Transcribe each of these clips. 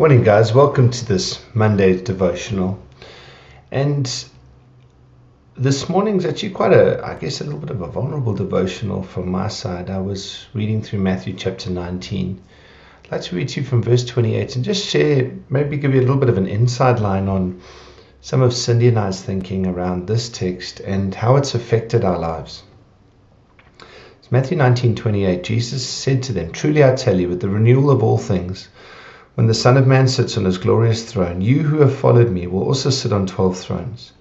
Morning, guys. Welcome to this Monday devotional. And this morning's actually quite a, I guess, a little bit of a vulnerable devotional from my side. I was reading through Matthew chapter 19. I'd like to read to you from verse 28 and just share, maybe give you a little bit of an inside line on some of Cindy and I's thinking around this text and how it's affected our lives. It's Matthew 19 28. Jesus said to them, Truly I tell you, with the renewal of all things, when the Son of Man sits on his glorious throne, you who have followed me will also sit on twelve thrones,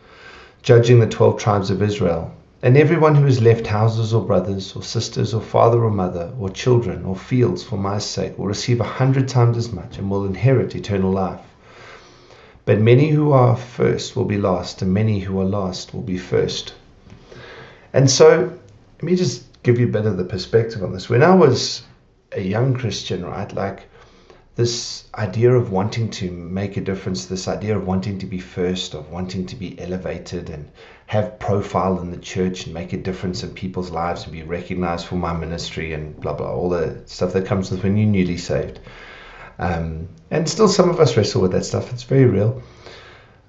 judging the twelve tribes of Israel. And everyone who has left houses or brothers or sisters or father or mother or children or fields for my sake will receive a hundred times as much and will inherit eternal life. But many who are first will be last, and many who are last will be first. And so, let me just give you a bit of the perspective on this. When I was a young Christian, right, like this idea of wanting to make a difference, this idea of wanting to be first, of wanting to be elevated and have profile in the church and make a difference in people's lives and be recognized for my ministry and blah blah, all the stuff that comes with when you're newly saved. Um, and still, some of us wrestle with that stuff. It's very real.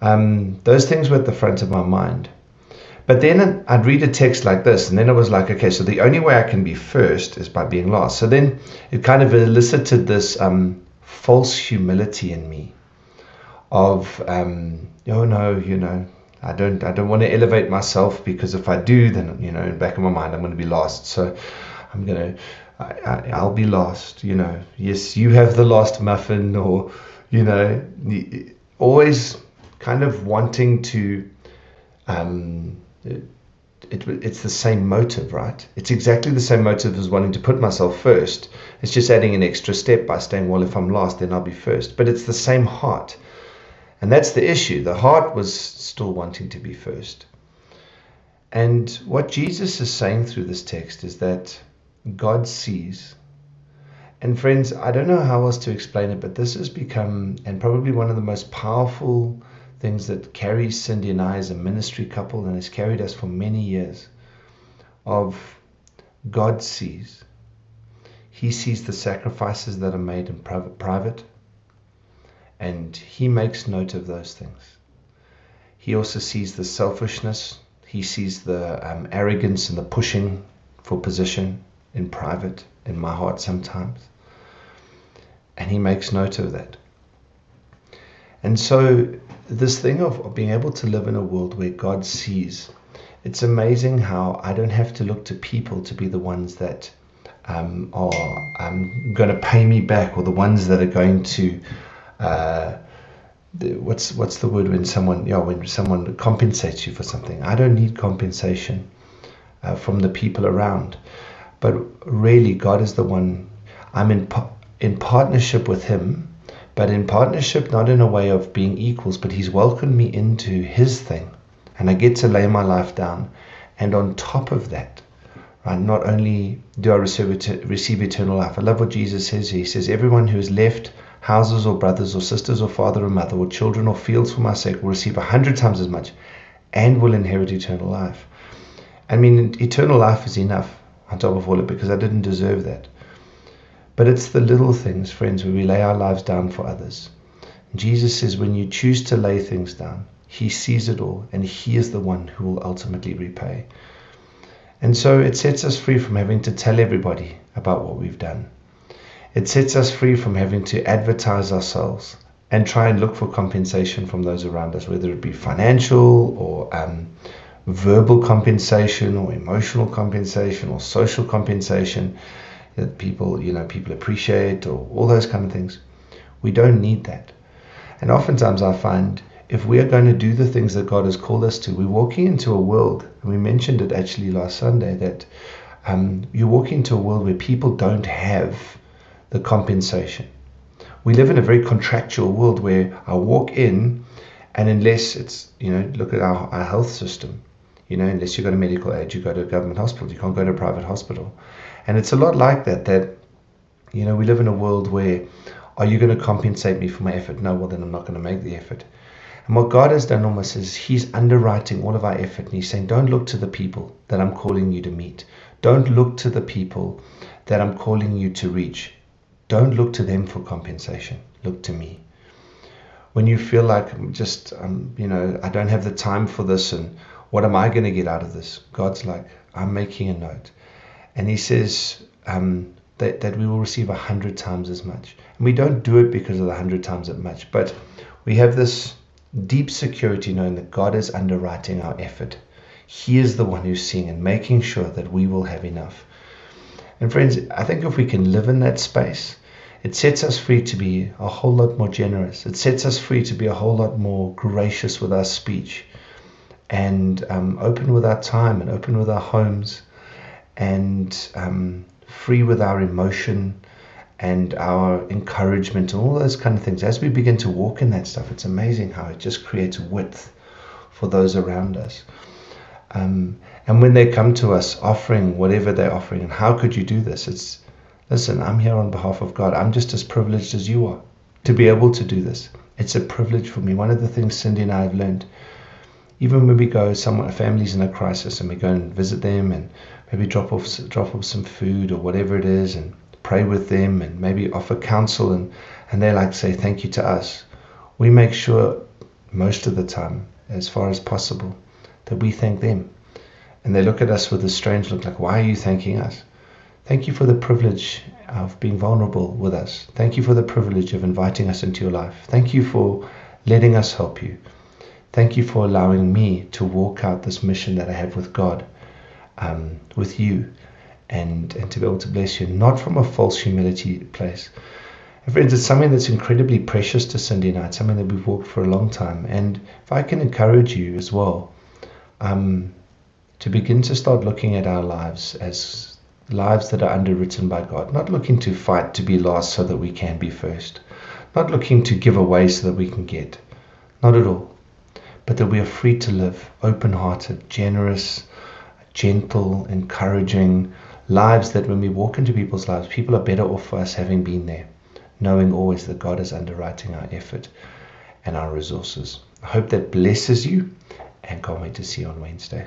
Um, those things were at the front of my mind. But then I'd read a text like this, and then it was like, okay, so the only way I can be first is by being last. So then it kind of elicited this um, false humility in me of um, oh no you know I don't I don't want to elevate myself because if I do then you know in back of my mind I'm going to be lost so I'm to I, I, will be lost you know. Yes you have the last muffin or you know always kind of wanting to um, it, it's the same motive, right? It's exactly the same motive as wanting to put myself first. It's just adding an extra step by saying, well, if I'm last, then I'll be first. But it's the same heart. And that's the issue. The heart was still wanting to be first. And what Jesus is saying through this text is that God sees. And friends, I don't know how else to explain it, but this has become, and probably one of the most powerful things that carry Cindy and I as a ministry couple and has carried us for many years of God sees. He sees the sacrifices that are made in private and he makes note of those things. He also sees the selfishness, he sees the um, arrogance and the pushing for position in private, in my heart sometimes. And he makes note of that. And so this thing of being able to live in a world where God sees, it's amazing how I don't have to look to people to be the ones that um, are um, going to pay me back or the ones that are going to. Uh, the, what's what's the word when someone yeah when someone compensates you for something? I don't need compensation uh, from the people around, but really God is the one. I'm in in partnership with Him but in partnership, not in a way of being equals, but He's welcomed me into His thing. And I get to lay my life down. And on top of that, right, not only do I receive, receive eternal life, I love what Jesus says. He says, Everyone who has left houses or brothers or sisters or father or mother or children or fields for my sake will receive a hundred times as much and will inherit eternal life. I mean, eternal life is enough on top of all it because I didn't deserve that. But it's the little things, friends, where we lay our lives down for others. Jesus says, when you choose to lay things down, He sees it all, and He is the one who will ultimately repay. And so it sets us free from having to tell everybody about what we've done. It sets us free from having to advertise ourselves and try and look for compensation from those around us, whether it be financial or um, verbal compensation or emotional compensation or social compensation that people, you know, people appreciate or all those kind of things. We don't need that. And oftentimes I find if we are going to do the things that God has called us to, we're walking into a world, and we mentioned it actually last Sunday, that um, you walk into a world where people don't have the compensation. We live in a very contractual world where I walk in, and unless it's, you know, look at our, our health system, you know, unless you've got a medical aid, you go to a government hospital, you can't go to a private hospital. And it's a lot like that, that, you know, we live in a world where, are you going to compensate me for my effort? No, well, then I'm not going to make the effort. And what God has done almost is He's underwriting all of our effort. And He's saying, don't look to the people that I'm calling you to meet. Don't look to the people that I'm calling you to reach. Don't look to them for compensation. Look to me. when you feel like I'm just, um, you know, I don't have the time for this and what am I going to get out of this? God's like, I'm making a note. And He says um, that, that we will receive a hundred times as much. And we don't do it because of the hundred times as much, but we have this deep security knowing that God is underwriting our effort. He is the one who's seeing and making sure that we will have enough. And friends, I think if we can live in that space, it sets us free to be a whole lot more generous. It sets us free to be a whole lot more gracious with our speech and um, open with our time and open with our homes and um, free with our emotion and our encouragement and all those kind of things. As we begin to walk in that stuff, it's amazing how it just creates width for those around us. Um, and when they come to us offering whatever they're offering, and how could you do this? It's listen, I'm here on behalf of God. I'm just as privileged as you are to be able to do this. It's a privilege for me. One of the things Cindy and I have learned, even when we go somewhere, a family's in a crisis, and we go and visit them, and maybe drop off drop off some food or whatever it is, and pray with them, and maybe offer counsel, and and they like say thank you to us. We make sure most of the time, as far as possible, that we thank them. And they look at us with a strange look like, why are you thanking us? Thank you for the privilege of being vulnerable with us. Thank you for the privilege of inviting us into your life. Thank you for letting us help you. Thank you for allowing me to walk out this mission that I have with God, um, with you, and, and to be able to bless you, not from a false humility place. And friends, it's something that's incredibly precious to Cindy and I. It's something that we've walked for a long time. And if I can encourage you as well, um, to begin to start looking at our lives as lives that are underwritten by God, not looking to fight to be last so that we can be first, not looking to give away so that we can get, not at all, but that we are free to live open hearted, generous, gentle, encouraging lives that when we walk into people's lives, people are better off for us having been there, knowing always that God is underwriting our effort and our resources. I hope that blesses you and can't wait to see you on Wednesday.